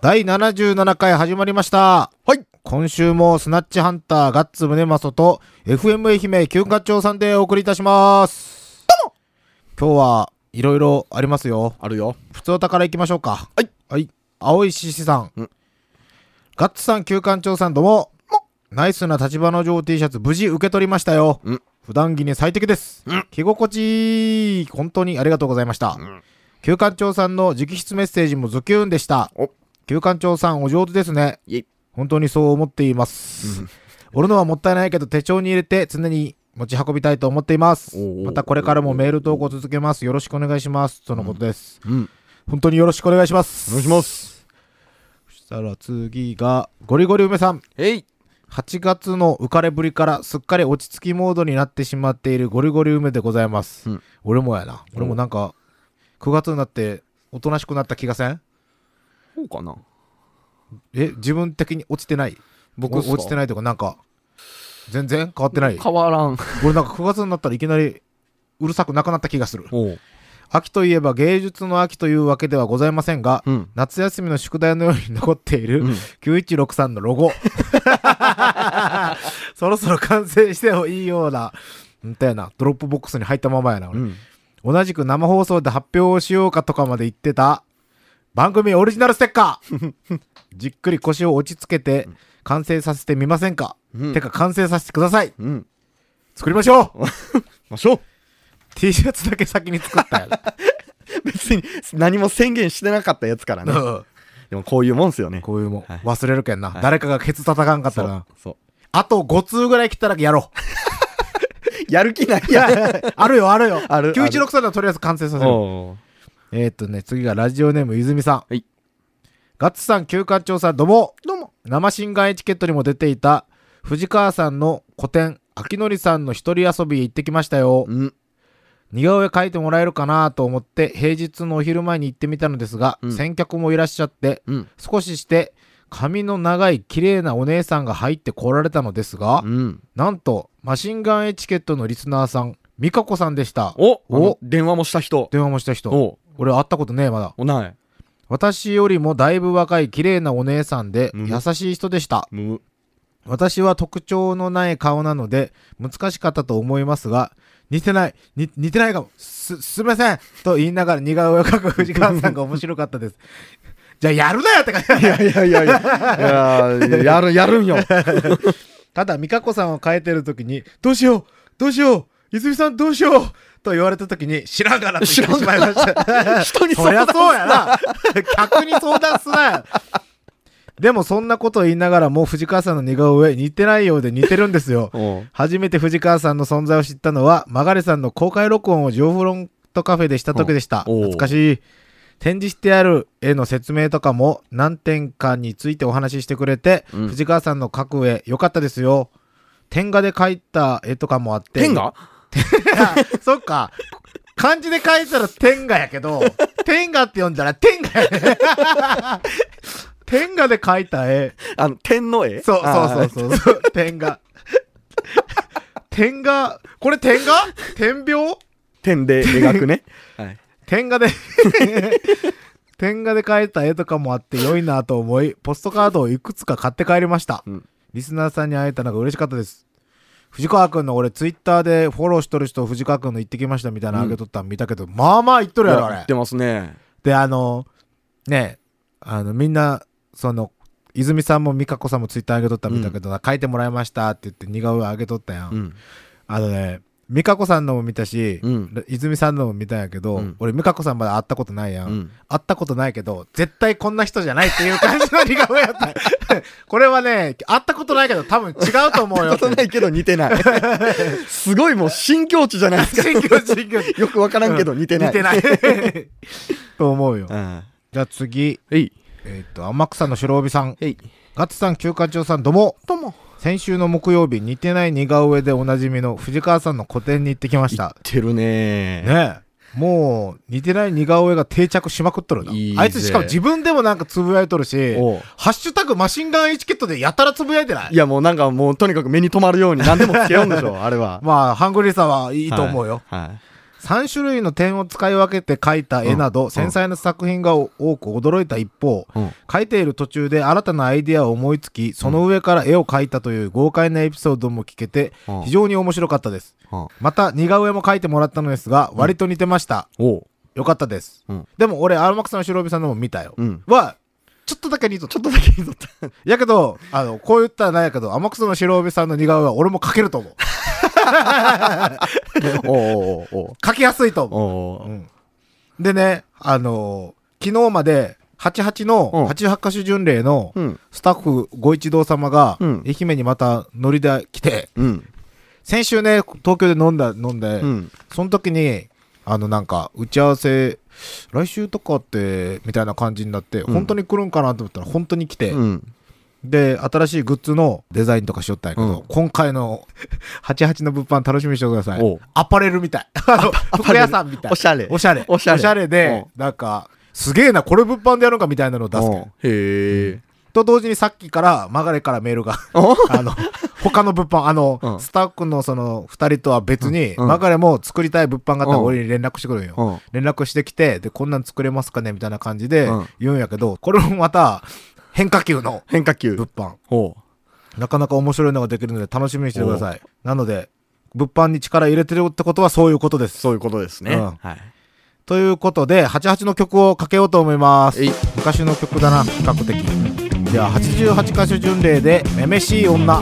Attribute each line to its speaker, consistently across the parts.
Speaker 1: 第77回始まりました。
Speaker 2: はい。
Speaker 1: 今週もスナッチハンターガッツムネマソと FM 愛媛休暇長さんでお送りいたします。どうも今日はいろいろありますよ。
Speaker 2: あるよ。
Speaker 1: 普通歌からいきましょうか。
Speaker 2: はい。
Speaker 1: はい。青い獅子さん。
Speaker 2: うん
Speaker 1: ガッツさん、休館長さん、どうも。ナイスな立花城 T シャツ、無事受け取りましたよ。
Speaker 2: うん
Speaker 1: 普段着に最適です。
Speaker 2: うん
Speaker 1: 着心地いい。本当にありがとうございました。
Speaker 2: ん
Speaker 1: 休館長さんの直筆メッセージもズキューンでした
Speaker 2: お。
Speaker 1: 休館長さん、お上手ですね。本当にそう思っています。俺のはもったいないけど手帳に入れて常に持ち運びたいと思っています。またこれからもメール投稿続けます。よろしくお願いします。とのことです。
Speaker 2: うん。
Speaker 1: 本当によろしくお願いします。
Speaker 2: お願いします。
Speaker 1: そしたら次が、ゴリゴリ梅さん。
Speaker 2: えい。
Speaker 1: 8月の浮かれぶりからすっかり落ち着きモードになってしまっているゴリゴリ梅でございます。
Speaker 2: うん
Speaker 1: 俺もやな。俺もなんか、9月になっておとなしくなった気がせん？
Speaker 2: そうかな。
Speaker 1: え、自分的に落ちてない？
Speaker 2: 僕
Speaker 1: お落ちてないとかなんか、全然変わってない？
Speaker 2: 変わらん。
Speaker 1: 俺なんか9月になったらいきなりうるさくなくなった気がする。秋といえば芸術の秋というわけではございませんが、
Speaker 2: うん。
Speaker 1: 夏休みの宿題のように残っている
Speaker 2: うん
Speaker 1: 9163のロゴ。そろそろ完成してもいいような、みたいな、 Dropbox に入ったままやな。俺
Speaker 2: うん。
Speaker 1: 同じく生放送で発表をしようかとかまで言ってた、番組オリジナルステッカー じっくり腰を落ち着けて、完成させてみませんか、
Speaker 2: うん
Speaker 1: てか完成させてください
Speaker 2: うん。
Speaker 1: 作りましょう
Speaker 2: ましょう。
Speaker 1: T シャツだけ先に作ったや
Speaker 2: 別に何も宣言してなかったやつからね。
Speaker 1: つ。
Speaker 2: でもこういうもんすよね。
Speaker 1: こういうもん、
Speaker 2: はい
Speaker 1: 忘れるけんな、
Speaker 2: はい
Speaker 1: 誰かがケツ叩かんかったらな
Speaker 2: そう。そう。
Speaker 1: あと5通ぐらい来たらやろ
Speaker 2: やる気ない。
Speaker 1: う。あるよ、あるよ。
Speaker 2: ある
Speaker 1: 916はとりあえず完成させる。えーっとね、次がラジオネーム泉さん。
Speaker 2: はい
Speaker 1: ガッツさん、休館長さん、どうも。
Speaker 2: どうも。
Speaker 1: 生新眼エチケットにも出ていた、藤川さんの個展、秋典さんの一人遊びへ行ってきましたよ。
Speaker 2: うん。
Speaker 1: 似顔絵描いてもらえるかなと思って、平日のお昼前に行ってみたのですが、
Speaker 2: うん
Speaker 1: 先客もいらっしゃって、
Speaker 2: うん。
Speaker 1: 少しして、髪の長い綺麗なお姉さんが入ってこられたのですが、
Speaker 2: うん。
Speaker 1: なんと、マシンガンエチケットのリスナーさん、美香子さんでした。
Speaker 2: お
Speaker 1: お
Speaker 2: お電話もした人。
Speaker 1: 電話もした人。
Speaker 2: お
Speaker 1: 俺会ったことねえ、まだ。
Speaker 2: おない。
Speaker 1: 私よりもだいぶ若い綺麗なお姉さんで、
Speaker 2: うん
Speaker 1: 優しい人でした。
Speaker 2: む。
Speaker 1: 私は特徴のない顔なので、難しかったと思いますが、似てない、に似てないかも、す、すみませんと言いながら似顔絵を描く藤川さんが面白かったです。じゃあやるなよって感じ。
Speaker 2: いやいやいやいや。いややる、やるんよ。
Speaker 1: ただ、美香子さんを描いてる時に、どうしようどうしよう泉さんどうしようと言われた時に、知らんがなって言ってしまいました。
Speaker 2: 人に
Speaker 1: そりゃそうやな。客に相談すなよ。でもそんなことを言いながらも藤川さんの似顔絵似てないようで似てるんですよ。初めて藤川さんの存在を知ったのは、マガレさんの公開録音をジオフロントカフェでした時でした。懐かしい。展示してある絵の説明とかも何点かについてお話ししてくれて、
Speaker 2: うん
Speaker 1: 藤川さんの描く絵良かったですよ。天画で描いた絵とかもあって。
Speaker 2: 天が
Speaker 1: そっか。漢字で書いたら天下やけど、天下って読んだら天下やね。天下で描いた絵。
Speaker 2: あの、天の絵？
Speaker 1: そうそうそうそうそう。天下。天下、これ天下？天描
Speaker 2: 天で描くね。はい。
Speaker 1: 天画で天画で描いた絵とかもあって良いなと思い、ポストカードをいくつか買って帰りました。
Speaker 2: うん
Speaker 1: リスナーさんに会えたのが嬉しかったです。藤川くんの俺ツイッターでフォローしとる人藤川くんの行ってきましたみたいなのあげとったの見たけど、まあまあ言っとるやろあれ
Speaker 2: 言っ。てますね。
Speaker 1: で、あの、ねあの、みんな、その、泉さんも美香子さんもツイッター上げとったの見たけど、書いてもらいましたって言って似顔絵上げとったやん。
Speaker 2: うん。
Speaker 1: あのね、美香子さんのも見たし、
Speaker 2: うん。
Speaker 1: 泉さんのも見たんやけど、
Speaker 2: うん
Speaker 1: 俺美香子さんまだ会ったことないやん。
Speaker 2: うん。
Speaker 1: 会ったことないけど、絶対こんな人じゃないっていう感じの似顔絵やった。これはね、会ったことないけど多分違うと思うよ
Speaker 2: ことないけど似てない。すごいもう新境地じゃないですか。
Speaker 1: 新境地新境地
Speaker 2: よくわからんけど似てない。
Speaker 1: 似てない。と思うよ。
Speaker 2: うん。
Speaker 1: じゃあ次、
Speaker 2: え
Speaker 1: っ、と、天草の白帯さん。ガッツさん、休暇長さん、どうも。
Speaker 2: どうも。
Speaker 1: 先週の木曜日、似てない似顔絵でおなじみの藤川さんの個展に行ってきまし
Speaker 2: 言
Speaker 1: た
Speaker 2: っ。てるね
Speaker 1: ねえ。もう、似てない似顔絵が定着しまくっとるな。あいつしかも自分でもなんかつぶやいとるし、ハッシュタグマシンガンエチケットでやたらつぶやいてない
Speaker 2: いやもうなんかもうとにかく目に留まるように何でもつけようんでしょ、あれは。
Speaker 1: まあ、ハングリーさはいいと思うよ。
Speaker 2: はい。はい
Speaker 1: 3種類の点を使い分けて描いた絵など、繊細な作品が多く驚いた一方、描いている途中で新たなアイディアを思いつき、その上から絵を描いたという豪快なエピソードも聞けて、非常に面白かったです。また、似顔絵も描いてもらったのですが、割と似てました。よかったです。でも俺、アロマクさん、白帯さんのも見たよ。は、ちょっとだけ似とった。
Speaker 2: ちょっとだけ似とった。
Speaker 1: やけど、あの、こう言ったらなんやけど、アマク草の白帯さんの似顔絵は俺も描けると思う。
Speaker 2: おうおうおう
Speaker 1: 書きやすいと。思う。
Speaker 2: う。
Speaker 1: ん、でね、あのー、昨日まで、88の8八カ所巡礼のスタッフご一同様が愛媛にまた乗りで来て、
Speaker 2: うん、
Speaker 1: 先週ね東京で飲んだ飲んで、
Speaker 2: うん、
Speaker 1: その時にあのなんか打ち合わせ来週とかってみたいな感じになって、う
Speaker 2: ん、
Speaker 1: 本当に来るんかなと思ったら本当に来て、
Speaker 2: うん、
Speaker 1: で、新しいグッズのデザインとかしよったんやけど、
Speaker 2: うん。
Speaker 1: 今回の 88の物販楽しみにしてください。アパレルみたい。あの、服屋さんみたい。
Speaker 2: おしゃれ。
Speaker 1: おしゃれ。
Speaker 2: おしゃれ。
Speaker 1: で、なんか、すげえな、これ物販でやるのかみたいなのを出すけん。
Speaker 2: うん。へえ。
Speaker 1: と同時にさっきから、マガレからメールが、
Speaker 2: お
Speaker 1: あの、他の物販、あの、
Speaker 2: うん。
Speaker 1: スタッフのその二人とは別に、
Speaker 2: うん。う
Speaker 1: マガレも作りたい物販があったら俺に連絡してくるんよ。連絡してきて、で、こんなん作れますかねみたいな感じで言うんやけど、これもまた、変化球の
Speaker 2: 変化球。
Speaker 1: 物販。
Speaker 2: ほう。
Speaker 1: なかなか面白いのができるので楽しみにしてください。なので物販に力入れてるってことはそういうことです。
Speaker 2: そういうことですね、
Speaker 1: うん、
Speaker 2: はい。
Speaker 1: ということで88の曲をかけようと思います。昔の曲だな比較的。では88箇所巡礼で「めめしい女」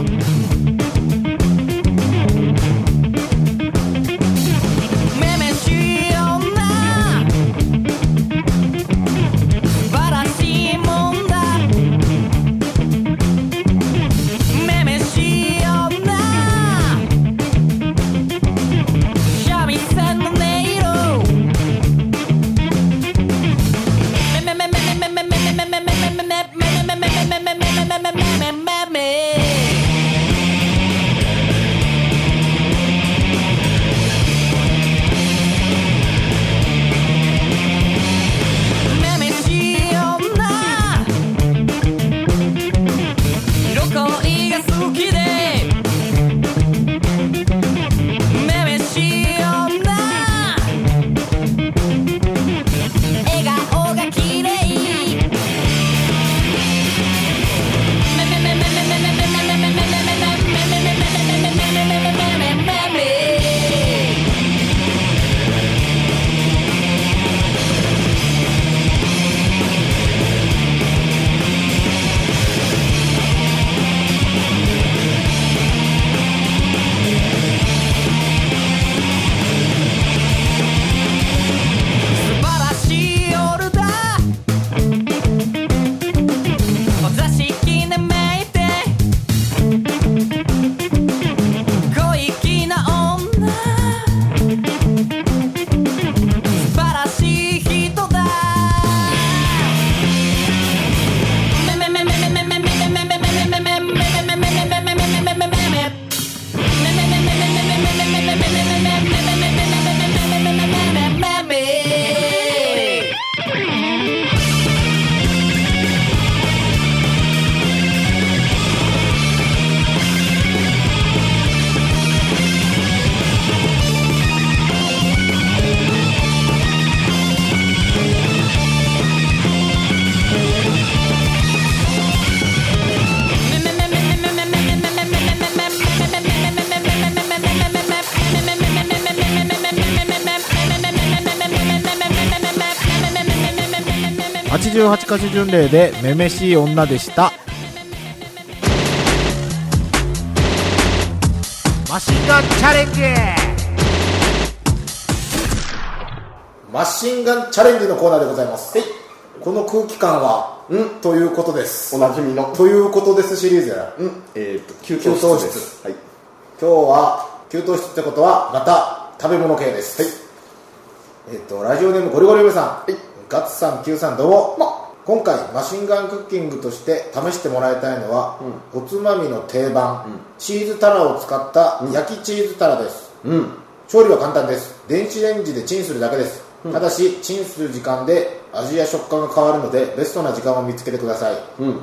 Speaker 3: 88歌手巡礼でめめしい女でしたマシンガンチャレンジ
Speaker 1: マシンガンチャレンジのコーナーでございます。この空気感は、んということです。
Speaker 2: おなじみの。
Speaker 1: ということですシリーズや。
Speaker 2: ん。えっ、と、給
Speaker 1: 湯室。
Speaker 2: はい。
Speaker 1: 今日は、給湯室ってことは、また、食べ物系ですはい。えっ、と、ラジオネームゴリゴリ梅さん。ガッツさん、Q さん、どうも。今回、マシンガンクッキングとして試してもらいたいのは、おつまみの定番、チーズタラを使った焼きチーズタラです。
Speaker 2: うん。
Speaker 1: 調理は簡単です。電子レンジでチンするだけです、ただしチンする時間で味や食感が変わるのでベストな時間を見つけてください。
Speaker 2: うん。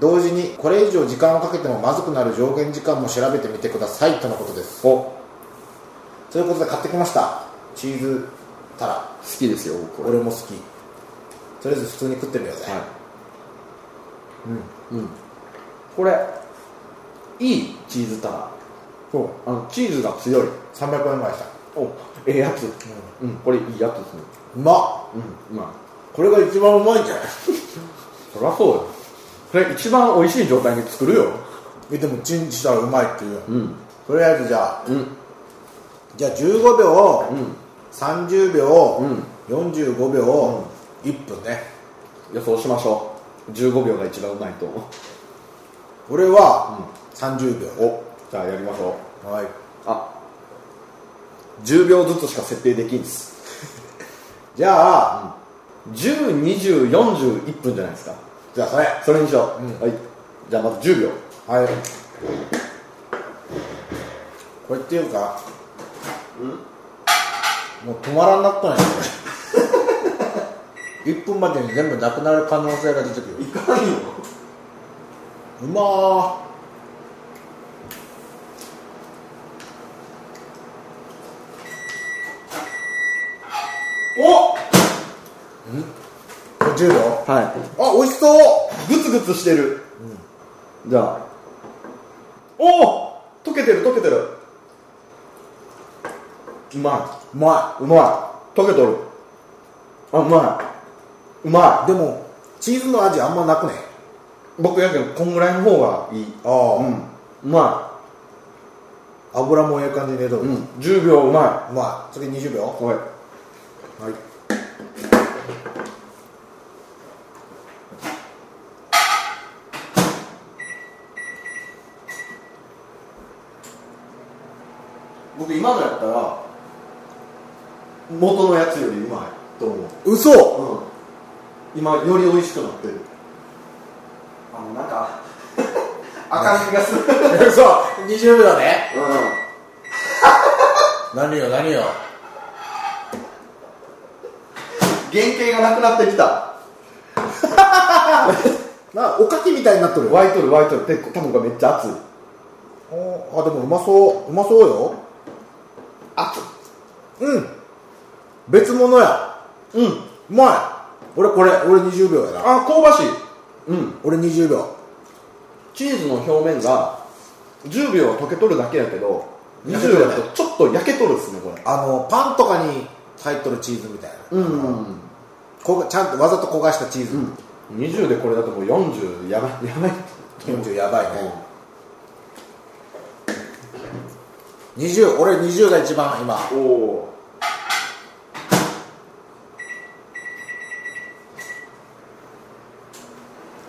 Speaker 1: 同時にこれ以上時間をかけてもまずくなる上限時間も調べてみてください。とのことです。
Speaker 2: お、
Speaker 1: ということで買ってきました。チーズタラ。
Speaker 2: 好きですよ
Speaker 1: 俺も好きとりあえず普通に食ってみようぜ、
Speaker 2: はい。うん、これいいチーズタラ。
Speaker 1: そう。
Speaker 2: あのチーズが強い。
Speaker 1: 300円ぐらいした。
Speaker 2: おええやつ。うん、これいいやつですね。
Speaker 1: うまっ。
Speaker 2: うんまあ
Speaker 1: これが一番うまいんじゃない？
Speaker 2: そりゃそうよ。これ一番美味しい状態に作るよ。
Speaker 1: えでもチンしたらうまいっていう。
Speaker 2: うん。
Speaker 1: とりあえずじゃあ。
Speaker 2: うん。
Speaker 1: じゃあ15秒、
Speaker 2: うん。
Speaker 1: 30秒、
Speaker 2: うん。
Speaker 1: 45秒、1分ね。
Speaker 2: 予想しましょう。15秒が一番うまいと思う。
Speaker 1: 俺は30秒、
Speaker 2: おじゃあやりましょう。
Speaker 1: はい。
Speaker 2: あ。10秒ずつしか設定できんです。
Speaker 1: じゃあ、
Speaker 2: 102041分じゃないですか。
Speaker 1: じゃあそれ
Speaker 2: それにしよう、
Speaker 1: うん。
Speaker 2: はい。じゃあまず10秒。
Speaker 1: はい。これっていうか、もう止まらんなったんや1分までに全部なくなる可能性が出てくる
Speaker 2: いかんよ。
Speaker 1: うまー。
Speaker 2: お
Speaker 1: これ10秒
Speaker 2: は
Speaker 1: あ美味しそう！
Speaker 2: いグツグツしてる、じゃあ。おお溶けてる溶けてる。うま
Speaker 1: うま
Speaker 2: い。うまい。溶けとる。あうまいうま
Speaker 1: いでもチーズの味あんまなくね？
Speaker 2: い僕やけどこんぐらいの方がいい。
Speaker 1: ああ、
Speaker 2: うん。うま
Speaker 1: 油もええ感じに出とる、
Speaker 2: い、うん、10秒うま
Speaker 1: うまい。次20秒。
Speaker 2: いはい。
Speaker 1: はい。
Speaker 2: 僕今のやったら元のやつよりうまいと思う。
Speaker 1: 嘘！
Speaker 2: うん、今より美味しくなってる。あのなんか 赤みがする
Speaker 1: 嘘。20秒ね。
Speaker 2: う
Speaker 1: 何よ何よ。
Speaker 2: ん原型がなくなってきた。
Speaker 1: なおかきみたいになっとるよ。
Speaker 2: 湧いとる湧いとる。で多分これめっちゃ熱い。
Speaker 1: おあでもうまそう。うまそうよ。
Speaker 2: 熱い
Speaker 1: うん。別物や。
Speaker 2: うん。
Speaker 1: うまい俺これ俺20秒やな。
Speaker 2: あ香ばしい。うん。
Speaker 1: 俺20秒。
Speaker 2: チーズの表面が10秒溶けとるだけやけど20
Speaker 1: 焼けとるね
Speaker 2: 秒だとちょっと焼けとるっすねこれ。
Speaker 1: あのパンとかに入っとるチーズみたいな、
Speaker 2: うん
Speaker 1: こがちゃんとわざと焦がしたチーズ、
Speaker 2: 20でこれだともう40やばいやばい。
Speaker 1: 40やばいね、20俺20が一番今。
Speaker 2: おお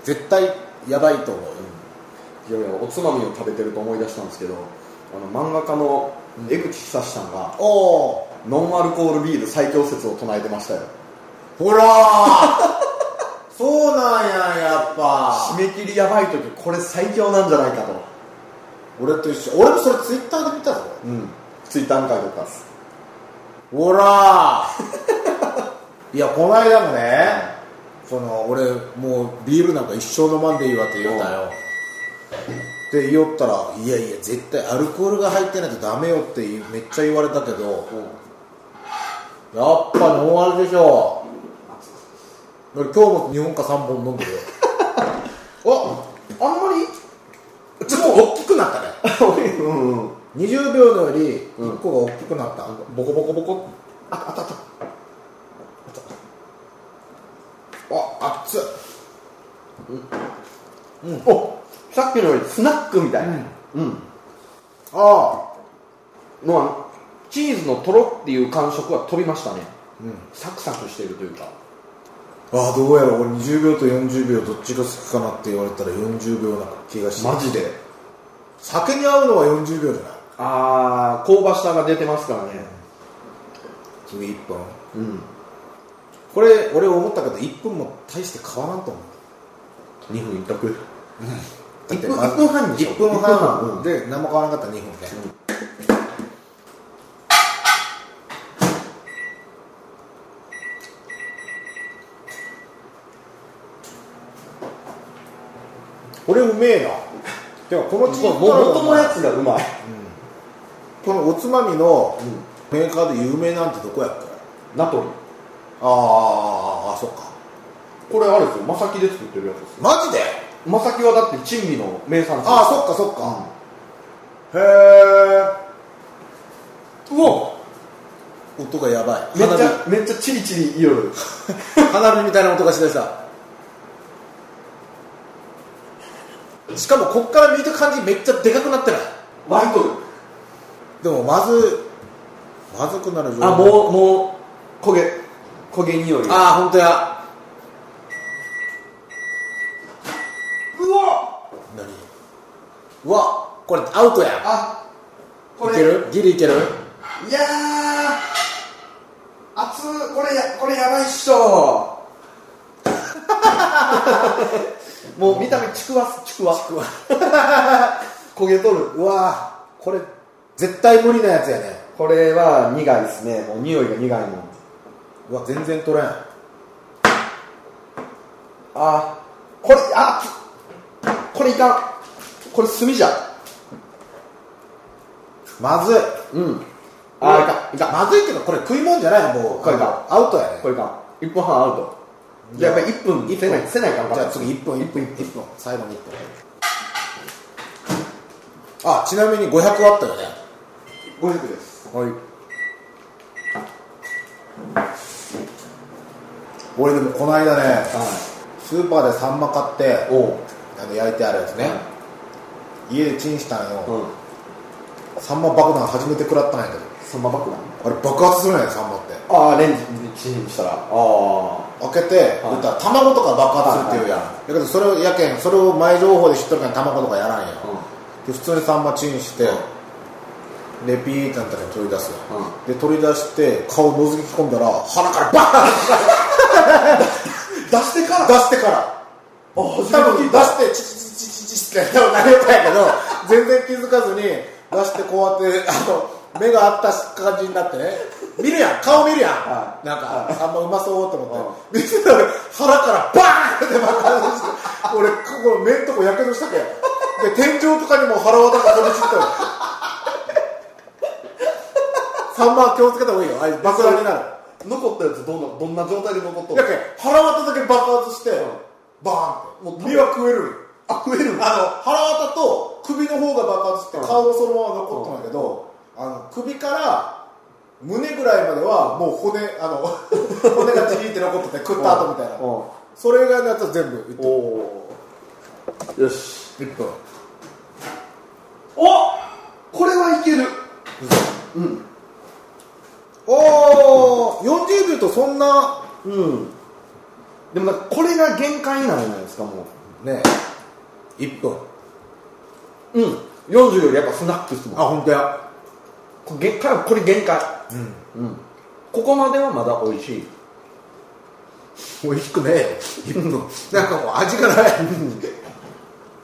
Speaker 1: 絶対やばいと思う、
Speaker 2: いやいやおつまみを食べてると思い出したんですけどあの漫画家の江口久志さんが
Speaker 1: おお
Speaker 2: ノンアルコールビール最強説を唱えてましたよ。
Speaker 1: ほらー。そうなんややっぱ。
Speaker 2: 締め切りやばい時これ最強なんじゃないかと。
Speaker 1: 俺と一緒。俺もそれツイッターで見たぞ。
Speaker 2: うん。ツイッターに書いてたっす。
Speaker 1: ほらー。いやこの間もねその俺もうビールなんか一生飲まんでいいわって言ったよ。で言おったらいやいや絶対アルコールが入ってないとダメよってめっちゃ言われたけどやっぱノンアルでしょ。俺今日も2本か3本飲んでるよ。
Speaker 2: ああんまり？
Speaker 1: ちょっと大きくなったね。
Speaker 2: うんうん
Speaker 1: 20秒のより1個が大きくなった、
Speaker 2: ボコボコボコああったあった
Speaker 1: あ熱っ。
Speaker 2: おさっきのよりスナックみたい。なうん、
Speaker 1: ああ
Speaker 2: のあのチーズのとろっていう感触は飛びましたね。
Speaker 1: うん。
Speaker 2: サクサクしているというか。
Speaker 1: ああどうやら俺20秒と40秒どっちが好きかなって言われたら40秒な気がして。
Speaker 2: マジで？
Speaker 1: 酒に合うのは40秒じゃない？
Speaker 2: ああ香ばしさが出てますからね。
Speaker 1: 次1分
Speaker 2: うん
Speaker 1: これ俺思ったけど1分も大して変わらんと思う。
Speaker 2: 2分いっとく？
Speaker 1: だって
Speaker 2: 1分1分半にしよう
Speaker 1: 1分
Speaker 2: 1分
Speaker 1: 半。
Speaker 2: 半
Speaker 1: で何も変わらなかったら2分ね、これうめえな。てかこのチーズ
Speaker 2: もう元のやつがうまい。
Speaker 1: このおつまみのメーカーで有名なんてどこやっけ？
Speaker 2: ナトリ
Speaker 1: あーあそっか。
Speaker 2: これあれですよ。まさきで作ってるやつですよ。
Speaker 1: マジで？
Speaker 2: まさきはだって珍味の名産地
Speaker 1: ああそっかそっか、へえ
Speaker 2: うわ。
Speaker 1: 音がやばい。
Speaker 2: めっち
Speaker 1: 花
Speaker 2: ゃめっちゃチリチリいよる
Speaker 1: 火花火みたいな音がしだしたしかもこっから見た感じめっちゃでかくなってない？
Speaker 2: 割とる
Speaker 1: で。もまずまずくなる状態
Speaker 2: あもうもう焦げ焦げ匂いが
Speaker 1: ああ本当や。
Speaker 2: うわ
Speaker 1: 何？うわこれアウトや。
Speaker 2: あこ
Speaker 1: い
Speaker 2: れ
Speaker 1: ける？ギリいける？
Speaker 2: いやー。熱これやこれやばいっしょ。もう見た目ちくわちくわ。
Speaker 1: ちくわ。
Speaker 2: 焦げとる。
Speaker 1: うわこれ絶対無理なやつやね。
Speaker 2: これは苦いですね。もう匂いが苦いもん
Speaker 1: うわ全然取れん。
Speaker 2: あこれあこれいかん。これ炭じゃ
Speaker 1: まずい。
Speaker 2: うん。あいかんいかん。
Speaker 1: まずいけどこれ食い物じゃないもう。
Speaker 2: これか
Speaker 1: アウトやね。
Speaker 2: これいかん。1分半アウト。じゃあやっぱり1分
Speaker 1: 一
Speaker 2: せないせないかん
Speaker 1: じゃあ次1分1分1分。最後に1分あちなみに500ワットよね。
Speaker 2: 500です。
Speaker 1: はい俺でもこの間ね
Speaker 2: は
Speaker 1: スーパーでサンマ買ってあの焼いてあるやつね、家でチンしたんよ、
Speaker 2: うん。
Speaker 1: サンマ爆弾初めて食らったんやけど
Speaker 2: サンマ爆弾？
Speaker 1: あれ爆発するんやサンマって。
Speaker 2: ああレンジチンしたら。ああ
Speaker 1: 開けて、言ったら卵とか爆発するっていうやん、だけどそれをやけんそれを前情報で知っとるから卵とかやらんや、で普通にサンマチンして、でピーってなったら取り出すよ、で取り出して顔覗き込んだら鼻からバーン
Speaker 2: 出してから。
Speaker 1: 出してから。
Speaker 2: あ
Speaker 1: 多分出してチチチチチチって多分投げたんやけど全然気づかずに出してこうやってあの目が合った感じになってね見るやん顔見るやん、
Speaker 2: は
Speaker 1: なんかあんまうまそうと思って、見てたら腹からバーンって爆発して俺ここ目んとこやけどしたけで天井とかにも腹渡が飛び散ったよサンマは気をつけた方がいいよあれ爆弾になる
Speaker 2: 残ったやつどんなどんな状態で残っとる
Speaker 1: やけん腹渡だけ爆発して、バーンって。もう身は食える
Speaker 2: あ食える
Speaker 1: あの腹渡と首の方が爆発して顔がそのまま残ったんだけど、あの首から胸ぐらいまではもう骨あの 骨がちぎって残ってて食った後みたいな、
Speaker 2: お
Speaker 1: それ以外のやつは全部いってる
Speaker 2: おー。よし。
Speaker 1: 1分。
Speaker 2: おこれはいける。うん
Speaker 1: おお40秒とそんな
Speaker 2: うん。でもなんかこれが限界なんじゃないですかも
Speaker 1: ね。1分。
Speaker 2: ううん40よりやっぱスナックスも
Speaker 1: あ本当や。
Speaker 2: これ限界これ限界。
Speaker 1: うん。
Speaker 2: うん。ここまではまだ美味しい。
Speaker 1: 美味しくねえ。1分。なんかもう味がない。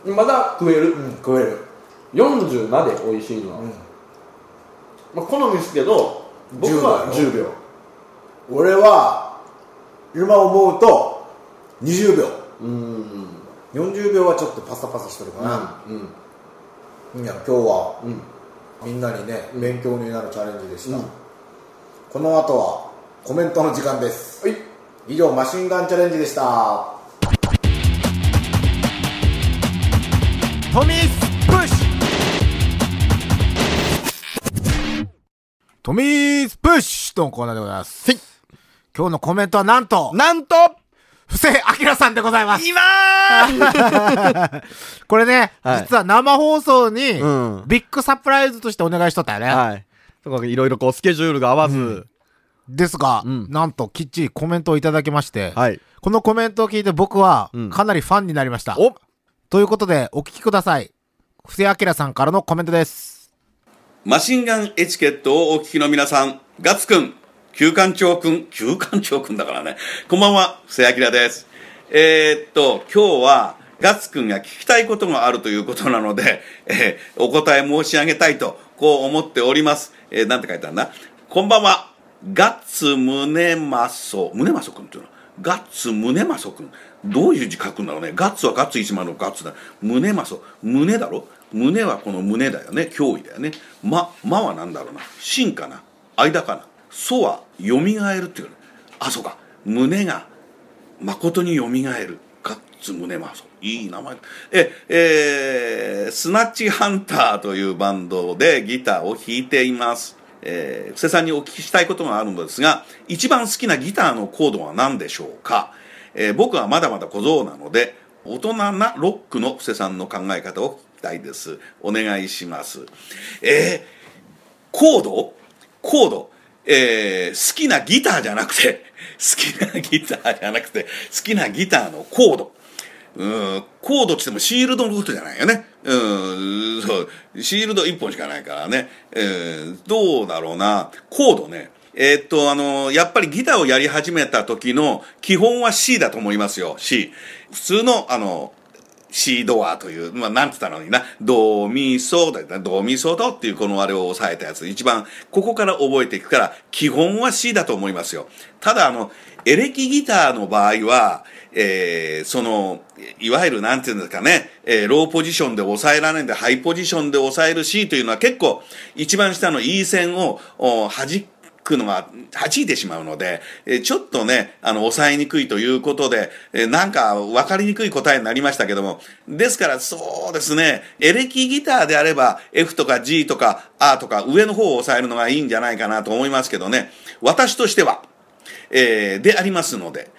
Speaker 2: まだ食える、
Speaker 1: うん。食える。
Speaker 2: 40まで美味しいのは、
Speaker 1: ん。
Speaker 2: まあ、好みですけど僕は10秒。
Speaker 1: 俺は今思うと20秒。
Speaker 2: うん。
Speaker 1: 40秒はちょっとパサパサしてるかな、
Speaker 2: うん
Speaker 1: いや今日は
Speaker 2: うん。
Speaker 1: みんなにね、勉強になるチャレンジでした、
Speaker 2: うん。
Speaker 1: この後はコメントの時間です。
Speaker 2: はい。
Speaker 1: 以上マシンガンチャレンジでした。
Speaker 4: トミートミースプッシュのコーナーでございます。今日のコメントはなんと、
Speaker 2: なんと
Speaker 4: 布施明さんでございます。
Speaker 2: 今
Speaker 4: これね、
Speaker 5: はい
Speaker 4: 実は生放送に、
Speaker 5: うん
Speaker 4: ビッグサプライズとしてお願いしとったよね。
Speaker 5: はい。とかいろいろこうスケジュールが合わず、
Speaker 4: ですが、
Speaker 5: うん
Speaker 4: なんときっちりコメントをいただきまして、
Speaker 5: はい。
Speaker 4: このコメントを聞いて僕は
Speaker 5: うん
Speaker 4: かなりファンになりました。
Speaker 5: お
Speaker 4: ということで、お聞きください。布施明さんからのコメントです。
Speaker 6: マシンガンエチケットをお聞きの皆さん、ガッツくん、旧館長くん、旧館長くんだからね。こんばんは、布施明です。えーっと、今日は、ガッツくんが聞きたいことがあるということなので、えーお答え申し上げたいと、こう思っております。えーなんて書いてあるんだ？こんばんは、ガッツ宗正、宗正くんっていうの？ガッツ宗正くん。どういう字書くんだろうね。ガッツはガッツ石丸のガッツだ。宗正、胸だろ？胸はこの胸だよね。脅威だよね。ま、まは何だろうな。真かな？間かな？祖はよみがえるっていうあそうか胸が誠によみがえるガッツ胸マソいい名前ええースナッチハンターというバンドでギターを弾いていますえー布施さんにお聞きしたいことがあるのですが一番好きなギターのコードは何でしょうか、えー僕はまだまだ小僧なので大人なロックの布施さんの考え方をたいですお願いしますえーコード？コード、えー好きなギターじゃなくて、好きなギターじゃなくて、好きなギターのコード。うん、コードってってもシールドのことじゃないよね。うん、そう、シールド1本しかないからね。えーどうだろうな。コードね。えーっと、あの、やっぱりギターをやり始めた時の基本は C だと思いますよ。C。普通の、あの、シードアという、まあ、なんて言ったのにな、ドミソだよな、ドミソドっていうこのあれを押さえたやつ、一番、ここから覚えていくから、基本は C だと思いますよ。ただ、あの、エレキギターの場合は、えー、その、いわゆるなんていうんですかね、えー、ローポジションで抑えられないんで、ハイポジションで抑える C というのは結構、一番下の E 線を、お弾くのが弾いてしまうので、えーちょっとね、あの、抑えにくいということで、えーなんか分かりにくい答えになりましたけども、ですからそうですね、エレキギターであれば F とか G とか R とか上の方を抑えるのがいいんじゃないかなと思いますけどね、私としては、えーでありますので、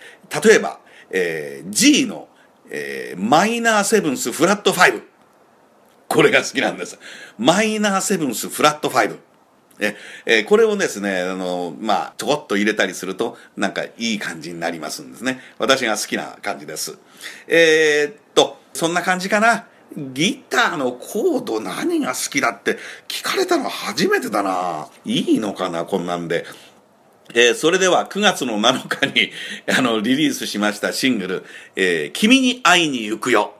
Speaker 6: 例えば、えー G の、えーマイナーセブンスフラット5。これが好きなんです。マイナーセブンスフラット5。え、えこれをですね、あの、まあ、ちょこっと入れたりすると、なんかいい感じになりますんですね。私が好きな感じです。えーっと、そんな感じかな。ギターのコード何が好きだって聞かれたの初めてだな。いいのかな、こんなんで。えーそれでは9月の7日に あのリリースしましたシングル「えー君に会いに行くよ」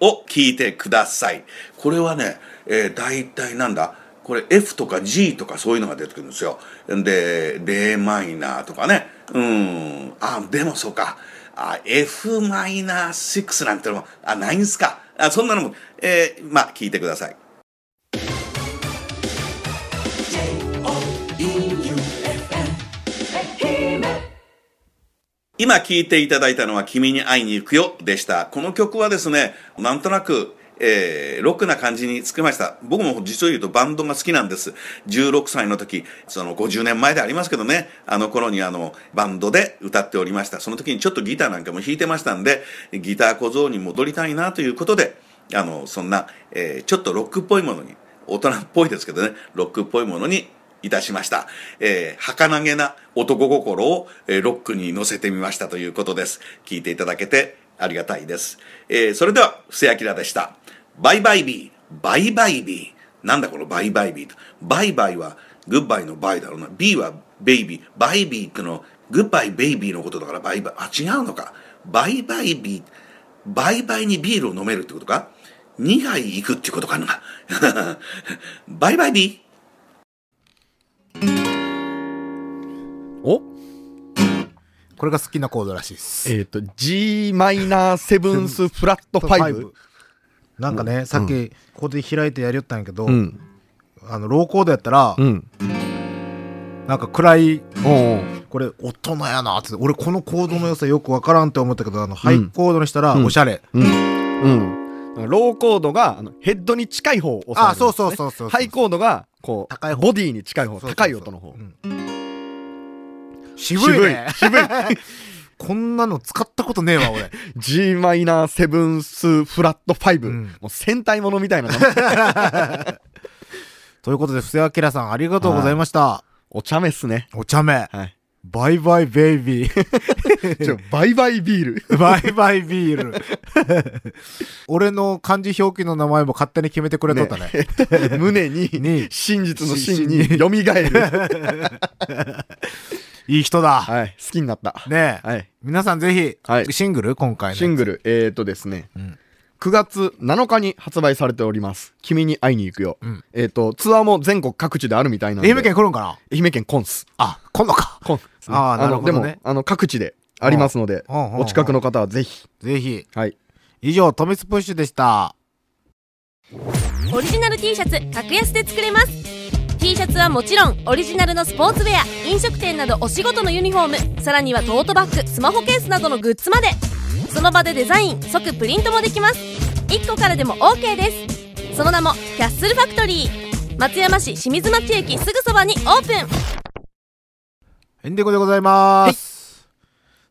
Speaker 6: を聴いてくださいこれはね、えー、大体なんだこれ F とか G とかそういうのが出てくるんですよ。で a マイナーとかね。うん。あでもそうか。あ F マイナー6なんてのもあないんすか。あそんなのもえー、まあ聞いてください。今聴いていただいたのは「君に会いに行くよ」でした。この曲はですねなんとなくえーロックな感じに作りました僕も実を言うとバンドが好きなんです16歳の時その50年前でありますけどねあの頃にあのバンドで歌っておりましたその時にちょっとギターなんかも弾いてましたんでギター小僧に戻りたいなということであのそんな、えーちょっとロックっぽいものに大人っぽいですけどねロックっぽいものにいたしました。えー、儚げな男心を、えーロックに乗せてみましたということです。聞いていただけてありがたいです。えーそれでは、布施明でした。バイバイビー、バイバイビー。なんだこのバイバイビーと。バイバイはグッバイのバイだろうな。ビーはベイビー。バイビーっての、グッバイベイビーのことだからバイバイ。あ、違うのか。バイバイビー。バイバイにビールを飲めるってことか ?2 杯行くってことかな バイバイビー。
Speaker 7: お？
Speaker 1: これが好きなコードらしいです。
Speaker 7: えっ、と、G マイナーセブンスフラット 5?
Speaker 1: なんかね、さっきここで開いてやりよったんやけど、
Speaker 7: うん。
Speaker 1: あのローコードやったら、
Speaker 7: うん。
Speaker 1: なんか暗い
Speaker 7: おう
Speaker 1: これ大人やなって俺このコードの良さよくわからんって思ったけどあのハイコードにしたらおしゃれ、
Speaker 7: うん。うん。ローコードがあのヘッドに近い方を押さえるね。
Speaker 1: あそうそうそうそう
Speaker 7: ハイコードがこう
Speaker 1: 高い方
Speaker 7: ボディに近い方、
Speaker 1: そうそうそう
Speaker 7: 高い音の方。
Speaker 1: うん渋いね
Speaker 7: 渋い。
Speaker 1: こんなの使ったことねえわ俺。
Speaker 7: G マイナーセブンスフラット5。
Speaker 1: うん。
Speaker 7: もう戦隊ものみたいな名前
Speaker 1: ということで布施明さんありがとうございました。
Speaker 7: お茶目っすね。
Speaker 1: お茶目。
Speaker 7: はい。
Speaker 1: バイバイベイビー。
Speaker 7: ちょ、バイバイビール。
Speaker 1: バイバイビール。俺の漢字表記の名前も勝手に決めてくれとったね。
Speaker 7: 胸に、
Speaker 1: に。
Speaker 7: 真実の真に。蘇る。
Speaker 1: いい人だ
Speaker 7: はい。好きになった。
Speaker 1: ねえ、
Speaker 7: はい。
Speaker 1: 皆さんぜひ、
Speaker 7: はい
Speaker 1: シングル？今回の
Speaker 7: シングル、えーとですね、
Speaker 1: ん
Speaker 7: 9月7日に発売されております。君に会いに行くよ。
Speaker 1: ん
Speaker 7: えーと、ツアーも全国各地であるみたいなんで。
Speaker 1: 愛媛県来るんかな？
Speaker 7: 愛媛県コンス。
Speaker 1: あ今度か
Speaker 7: コンスね、
Speaker 1: あーなるほどね
Speaker 7: のでも、あの、各地でありますので、お近くの方はぜひ。
Speaker 1: ぜひ
Speaker 7: はい。
Speaker 1: 以上トミスプッシュでした
Speaker 8: オリジナル T シャツ格安で作れます T シャツはもちろんオリジナルのスポーツウェア飲食店などお仕事のユニフォームさらにはトートバッグスマホケースなどのグッズまで。その場でデザイン即プリントもできます。1個からでも OK です。その名もキャッスルファクトリー。松山市清水町駅すぐそばにオープン。
Speaker 1: エンディングでございます。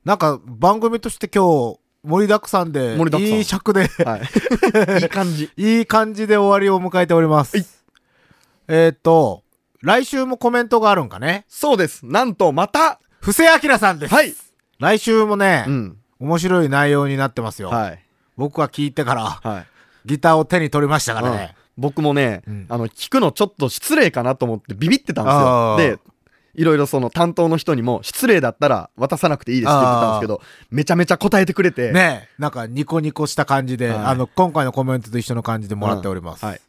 Speaker 1: なんか番組として今日盛りだくさんで、
Speaker 2: 盛りだくさん。
Speaker 1: いい尺で、
Speaker 2: はい。いい感じ。
Speaker 1: いい感じで終わりを迎えております。えーっと、来週もコメントがあるんかね？
Speaker 2: そうです。なんと、また、
Speaker 1: 布施明さんです。
Speaker 2: はい。
Speaker 1: 来週もね、
Speaker 2: うん。
Speaker 1: 面白い内容になってますよ。
Speaker 2: はい。
Speaker 1: 僕は聞いてから、
Speaker 2: はい。
Speaker 1: ギターを手に取りましたから
Speaker 2: うん
Speaker 1: ね。
Speaker 2: 僕もね、
Speaker 1: うん
Speaker 2: あの、聞くのちょっと失礼かなと思ってビビってたんですよ。で、いろいろその担当の人にも、失礼だったら渡さなくていいですって言ってたんですけど、めちゃめちゃ答えてくれて。
Speaker 1: ねなんかニコニコした感じで、
Speaker 2: はい
Speaker 1: あの、今回のコメントと一緒の感じでもらっております。
Speaker 2: うんはい。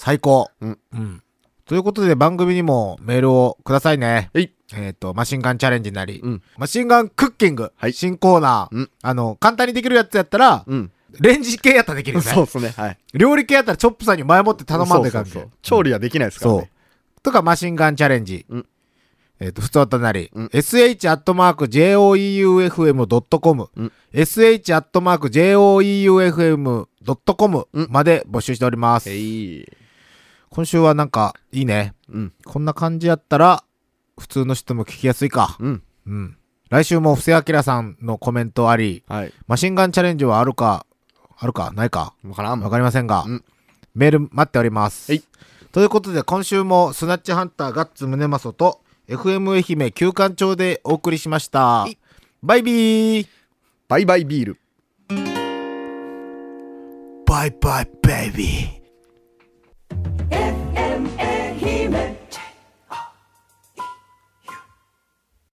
Speaker 1: 最高。
Speaker 2: うん
Speaker 1: うん。ということで番組にもメールをくださいね。
Speaker 2: えい。
Speaker 1: えっ、と、マシンガンチャレンジなり、
Speaker 2: うん
Speaker 1: マシンガンクッキング、
Speaker 2: はい
Speaker 1: 新コーナー、
Speaker 2: うん
Speaker 1: あの、簡単にできるやつやったら、
Speaker 2: うん。
Speaker 1: レンジ系やったらできるよね。
Speaker 2: そうですね。はい。
Speaker 1: 料理系やったらチョップさんに前もって頼まんでかんけ
Speaker 2: そうそうそう調理はできないですから
Speaker 1: そう
Speaker 2: ね。。
Speaker 1: とか、マシンガンチャレンジ。
Speaker 2: うん
Speaker 1: えっ、と、普通となり、
Speaker 2: うん
Speaker 1: sh.joeufm.com、
Speaker 2: うん
Speaker 1: sh.joeufm.com
Speaker 2: うん
Speaker 1: まで募集しております。
Speaker 2: えい。
Speaker 1: 今週はなんか、いいね。
Speaker 2: うん。
Speaker 1: こんな感じやったら、普通の人も聞きやすいか。
Speaker 2: うん。
Speaker 1: うん。来週も布施明さんのコメントあり、
Speaker 2: はい。
Speaker 1: マシンガンチャレンジはあるか、あるか、ないか、
Speaker 2: わからん。
Speaker 1: わかりませんが、
Speaker 2: うん
Speaker 1: メール待っております。
Speaker 2: はい
Speaker 1: ということで、今週もスナッチハンターガッツムネマソと FM 愛媛旧館長でお送りしました。バイビー
Speaker 2: バイバイビール。
Speaker 1: バイバイベイビー